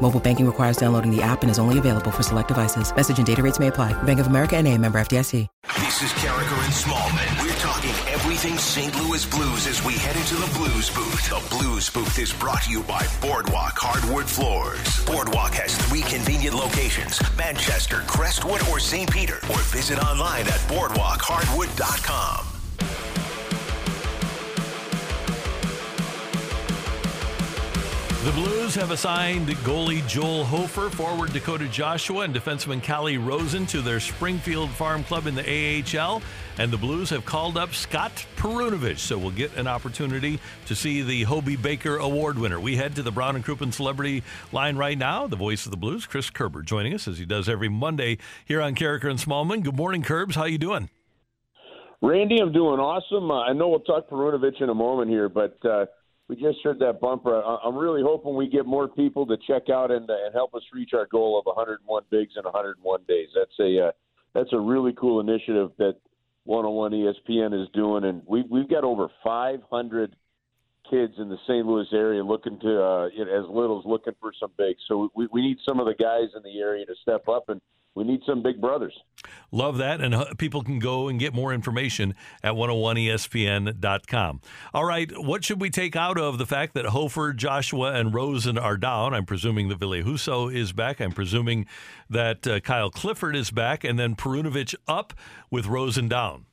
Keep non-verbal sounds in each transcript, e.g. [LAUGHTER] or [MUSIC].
Mobile banking requires downloading the app and is only available for select devices. Message and data rates may apply. Bank of America and a member FDIC. This is Karraker and Smallman. We're talking everything St. Louis Blues as we head into the Blues Booth. The Blues Booth is brought to you by Boardwalk Hardwood Floors. Boardwalk has three convenient locations, Manchester, Crestwood, or St. Peter. Or visit online at boardwalkhardwood.com. The Blues have assigned goalie Joel Hofer, forward Dakota Joshua, and defenseman Calle Rosen to their Springfield Farm Club in the AHL. And the Blues have called up Scott Perunovich, so we'll get an opportunity to see the Hobey Baker Award winner. We head to the Brown and Crouppen Celebrity Line right now. The voice of the Blues, Chris Kerber, joining us as he does every Monday here on Karraker and Smallman. Good morning, Kerbs. How you doing? Randy, I'm doing awesome. Uh, I know we'll talk Perunovich in a moment here, but uh, we just heard that bumper. I- I'm really hoping we get more people to check out and, uh, and help us reach our goal of 101 bigs in 101 days. That's a uh, that's a really cool initiative that 101 ESPN is doing, and we we've got over 500 kids in the St. Louis area looking to uh, as little as looking for some bigs. So we, we need some of the guys in the area to step up and we need some big brothers. Love that. And uh, people can go and get more information at 101ESPN.com. All right. What should we take out of the fact that Hofer, Joshua, and Rosen are down? I'm presuming that Ville Husso is back. I'm presuming that uh, Kyle Clifford is back. And then Perunovich up with Rosen down.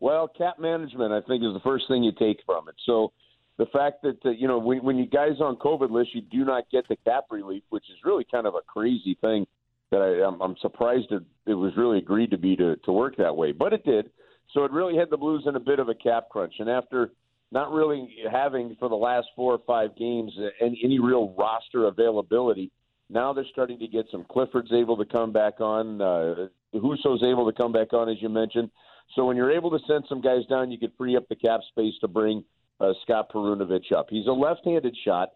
Well, cap management, I think, is the first thing you take from it. So the fact that, uh, you know, when, when you guys on COVID list, you do not get the cap relief, which is really kind of a crazy thing that I, I'm, I'm surprised it, it was really agreed to be to, to work that way, but it did. So it really had the Blues in a bit of a cap crunch. And after not really having for the last four or five games any, any real roster availability, now they're starting to get some. Clifford's able to come back on. Uh, Husso's able to come back on, as you mentioned. So when you're able to send some guys down, you could free up the cap space to bring uh, Scott Perunovich up. He's a left-handed shot.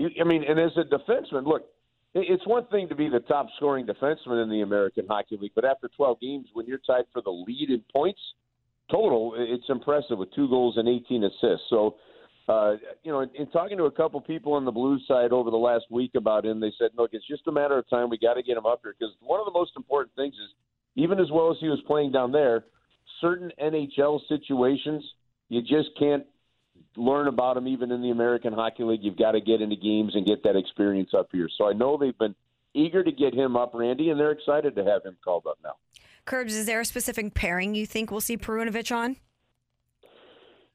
I mean, and as a defenseman, look, it's one thing to be the top scoring defenseman in the American Hockey League, but after 12 games, when you're tied for the lead in points total, it's impressive with two goals and 18 assists. So, uh, you know, in, in talking to a couple people on the Blues side over the last week about him, they said, look, it's just a matter of time. We got to get him up here because one of the most important things is, even as well as he was playing down there, certain NHL situations you just can't learn about him even in the American Hockey League. You've got to get into games and get that experience up here. So I know they've been eager to get him up, Randy, and they're excited to have him called up now. Kerbs, is there a specific pairing you think we'll see Perunovich on?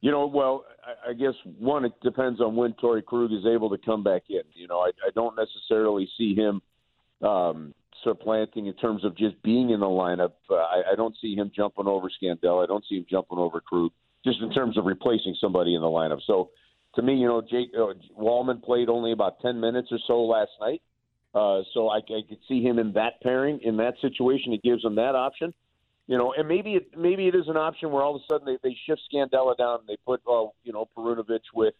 You know, well, I, I guess one, it depends on when Torey Krug is able to come back in. You know, I, I don't necessarily see him um, supplanting in terms of just being in the lineup. Uh, I, I don't see him jumping over Scandella. I don't see him jumping over Krug, just in terms of replacing somebody in the lineup. So, to me, you know, Jake uh, Walman played only about ten minutes or so last night. Uh, so I, I could see him in that pairing in that situation. It gives him that option, you know, and maybe it maybe it is an option where all of a sudden they, they shift Scandella down and they put uh, you know Perunovich with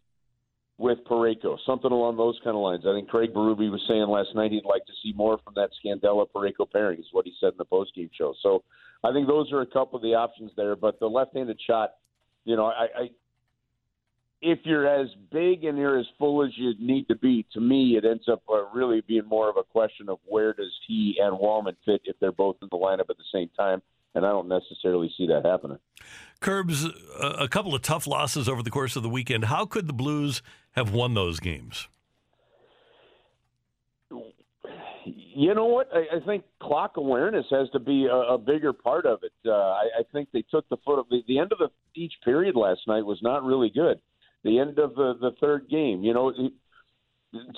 with Parayko, something along those kind of lines. I think Craig Berube was saying last night he'd like to see more from that Scandella Parayko pairing, is what he said in the postgame show. So I think those are a couple of the options there. But the left-handed shot, you know, I, I if you're as big and you're as full as you need to be, to me, it ends up uh, really being more of a question of where does he and Walman fit if they're both in the lineup at the same time. And I don't necessarily see that happening. Kerbs, a couple of tough losses over the course of the weekend. How could the Blues have won those games? You know what? I, I think clock awareness has to be a, a bigger part of it. Uh, I, I think they took the foot of the, the end of the, each period last night was not really good. The end of the, the third game, you know,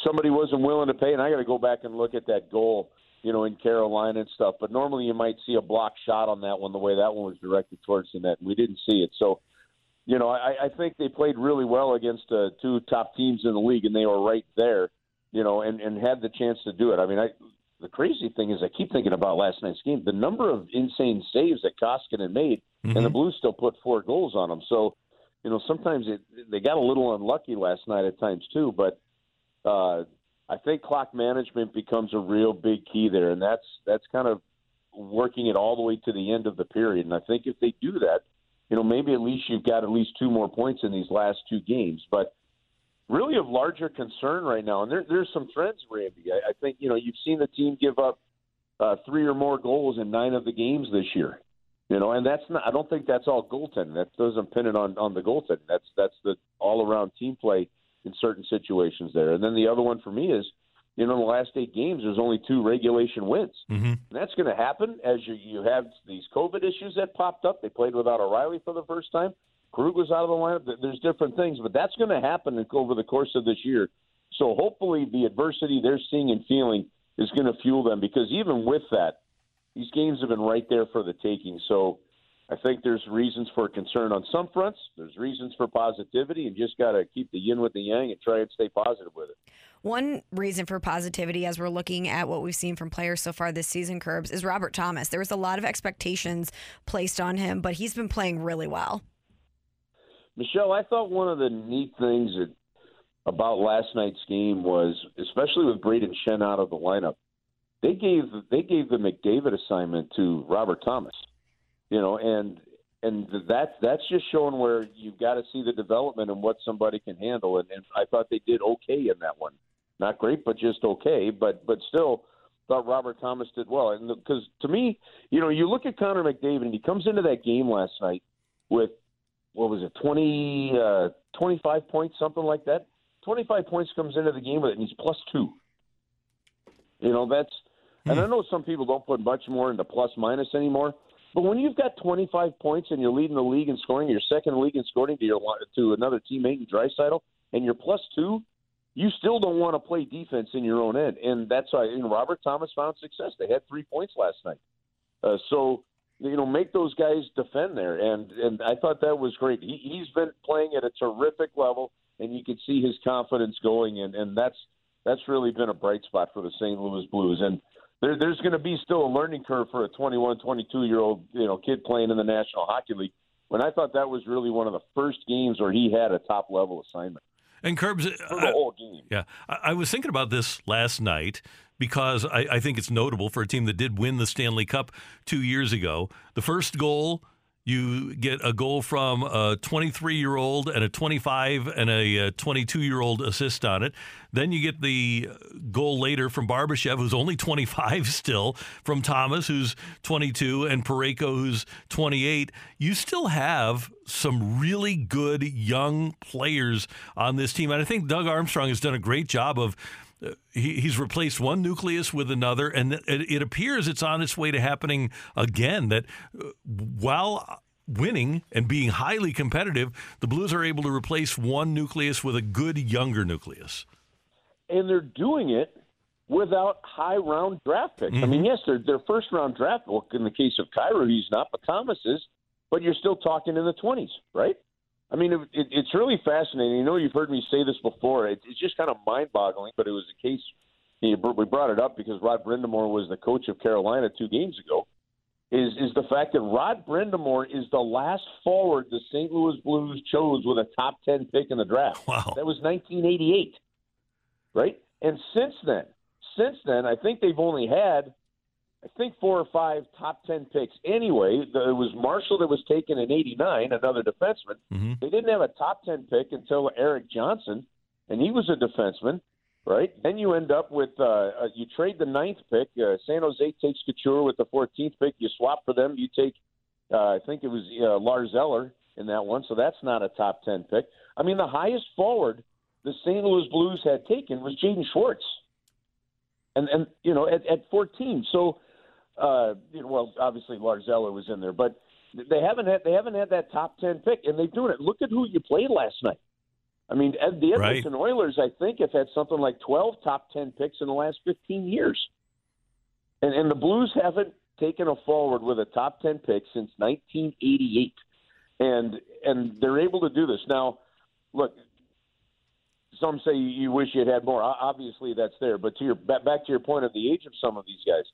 somebody wasn't willing to pay, and I got to go back and look at that goal you know, in Carolina and stuff. But normally you might see a block shot on that one, the way that one was directed towards the net. We didn't see it, so you know, I, I think they played really well against uh, two top teams in the league, and they were right there, you know, and, and had the chance to do it. I mean, I, the crazy thing is, I keep thinking about last night's game. The number of insane saves that Koskinen made, mm-hmm. and the Blues still put four goals on them. So, you know, sometimes it, they got a little unlucky last night at times too. But uh, I think clock management becomes a real big key there, and that's that's kind of working it all the way to the end of the period. And I think if they do that you know, maybe at least you've got at least two more points in these last two games. But really of larger concern right now, and there, there's some trends, Randy. I, I think, you know, you've seen the team give up uh, three or more goals in nine of the games this year. You know, and that's not. I don't think that's all goaltending. That doesn't pin it on on the goaltending. That's that's the all around team play in certain situations there. And then the other one for me is you know, in the last eight games, there's only two regulation wins. Mm-hmm. And that's going to happen as you, you have these COVID issues that popped up. They played without O'Reilly for the first time. Krug out of the lineup. There's different things, but that's going to happen over the course of this year. So hopefully, the adversity they're seeing and feeling is going to fuel them because even with that, these games have been right there for the taking. So I think there's reasons for concern on some fronts. There's reasons for positivity, and just got to keep the yin with the yang and try and stay positive with it. One reason for positivity, as we're looking at what we've seen from players so far this season, Kerbs, is Robert Thomas. There was a lot of expectations placed on him, but he's been playing really well. Michelle, I thought one of the neat things that, about last night's game was, especially with Brayden Schenn out of the lineup, they gave they gave the McDavid assignment to Robert Thomas. You know, and and that's that's just showing where you've got to see the development and what somebody can handle. And, and I thought they did okay in that one not great, but just okay. But but still, thought Robert Thomas did well. And because to me, you know, you look at Connor McDavid, and he comes into that game last night with what was it, 20, uh, 25 points, something like that. 25 points comes into the game with it, and he's plus two. You know, that's, and I hmm. know some people don't put much more into plus minus anymore, but when you've got 25 points and you're leading the league in scoring, you're second in league in scoring to your to another teammate in and you're plus two, you still don't want to play defense in your own end, and that's why know, Robert Thomas found success. They had three points last night, uh, so you know make those guys defend there, and and I thought that was great. He, he's been playing at a terrific level, and you could see his confidence going, and and that's that's really been a bright spot for the St. Louis Blues, and. There, there's going to be still a learning curve for a 21, 22 year old, you know, kid playing in the National Hockey League. When I thought that was really one of the first games where he had a top level assignment. And Kerbs, for the whole game. Yeah, I, I, was thinking about this last night because I, I think it's notable for a team that did win the Stanley Cup two years ago. The first goal you get a goal from a 23 year old and a 25 and a 22 year old assist on it. Then you get the goal later from Barbashev, who's only 25 [LAUGHS] still, from Thomas, who's 22, and Parayko, who's 28. You still have some really good young players on this team. And I think Doug Armstrong has done a great job of uh, he, he's replaced one nucleus with another, and it, it, appears it's on its way to happening again. That uh, while winning and being highly competitive, the Blues are able to replace one nucleus with a good younger nucleus. And they're doing it without high round draft picks. Mm-hmm. I mean, yes, they're, they're first round draft. Well, in the case of Kyrou, he's not, but Thomas is. But you're still talking in the 20s, right? I mean, it, it, it's really fascinating. You know, you've heard me say this before. It, it's just kind of mind-boggling, but it was a case. You know, we brought it up because Rod Brind'Amour was the coach of Carolina two games ago. Is is the fact that Rod Brind'Amour is the last forward the St. Louis Blues chose with a top ten pick in the draft. Wow, that was 1988, right? And since then, since then, I think they've only had I think four or five top ten picks. Anyway, it was Marshall that was taken in '89, another defenseman. Mm-hmm. They didn't have a top ten pick until Erik Johnson, and he was a defenseman, right? Then you end up with uh, uh, you trade the ninth pick. Uh, San Jose takes Couture with the 14th pick. You swap for them. You take, uh, I think it was uh, Lars Eller in that one, so that's not a top ten pick. I mean, the highest forward the St. Louis Blues had taken was Jaden Schwartz, and and you know at, at 14. So uh, well, obviously Lars Eller was in there, but they haven't had they haven't had that top ten pick, and they're doing it. Look at who you played last night. I mean, the Edmonton right. Oilers, I think, have had something like twelve top ten picks in the last fifteen years. And, and the Blues haven't taken a forward with a top 10 pick since 1988. And and they're able to do this. Now, look, some say you wish you had had more. Obviously, that's there. But to your back to your point of the age of some of these guys,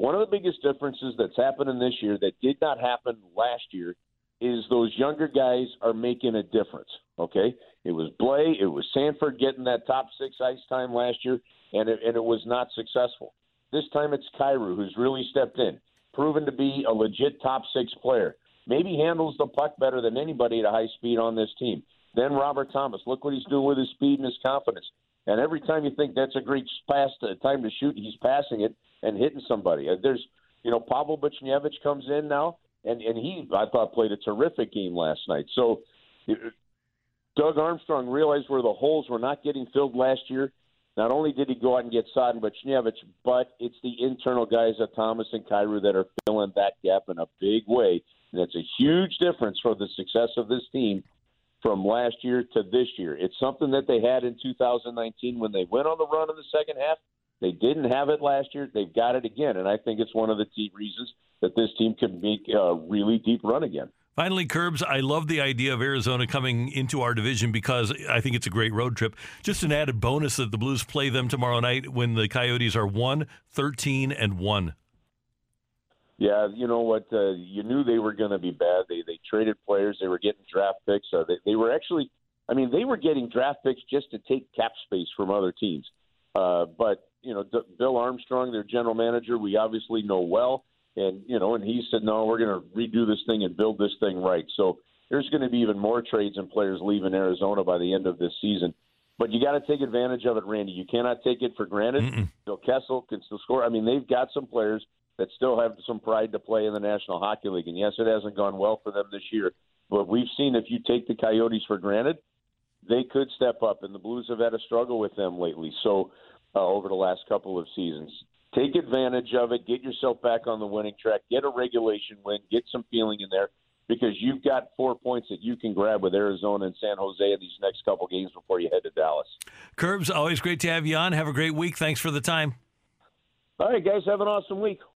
one of the biggest differences that's happening this year that did not happen last year is those younger guys are making a difference. Okay, it was Blais, it was Sanford getting that top six ice time last year, and it, and it was not successful. This time it's Kyrou who's really stepped in, proven to be a legit top six player. Maybe handles the puck better than anybody at a high speed on this team. Then Robert Thomas, look what he's doing with his speed and his confidence. And every time you think that's a great pass, to, time to shoot, he's passing it and hitting somebody. Uh, there's, you know, Pavel Buchnevich comes in now, and and he I thought played a terrific game last night. So Doug Armstrong realized where the holes were not getting filled last year. Not only did he go out and get and Buchnevich, but it's the internal guys of Thomas and Kyrou that are filling that gap in a big way. And that's a huge difference for the success of this team from last year to this year. It's something that they had in 2019 when they went on the run in the second half. They didn't have it last year. They've got it again, and I think it's one of the key reasons that this team can make a really deep run again. Finally, Kerbs, I love the idea of Arizona coming into our division because I think it's a great road trip. Just an added bonus that the Blues play them tomorrow night when the Coyotes are 1 13 and 1. Yeah, you know what? Uh, you knew they were going to be bad. They they traded players. They were getting draft picks. Uh, they, they were actually, I mean, they were getting draft picks just to take cap space from other teams. Uh, but you know, D- Bill Armstrong, their general manager, we obviously know well, and you know, and he said, no, we're going to redo this thing and build this thing right. So there's going to be even more trades and players leaving Arizona by the end of this season. But you got to take advantage of it, Randy. You cannot take it for granted. Mm-mm. Phil Kessel can still score. I mean, they've got some players that still have some pride to play in the National Hockey League. And yes, it hasn't gone well for them this year, but we've seen if you take the Coyotes for granted, they could step up. And the Blues have had a struggle with them lately. So uh, over the last couple of seasons. Take advantage of it. Get yourself back on the winning track. Get a regulation win. Get some feeling in there because you've got four points that you can grab with Arizona and San Jose in these next couple games before you head to Dallas. Kerbs, always great to have you on. Have a great week. Thanks for the time. All right, guys, have an awesome week.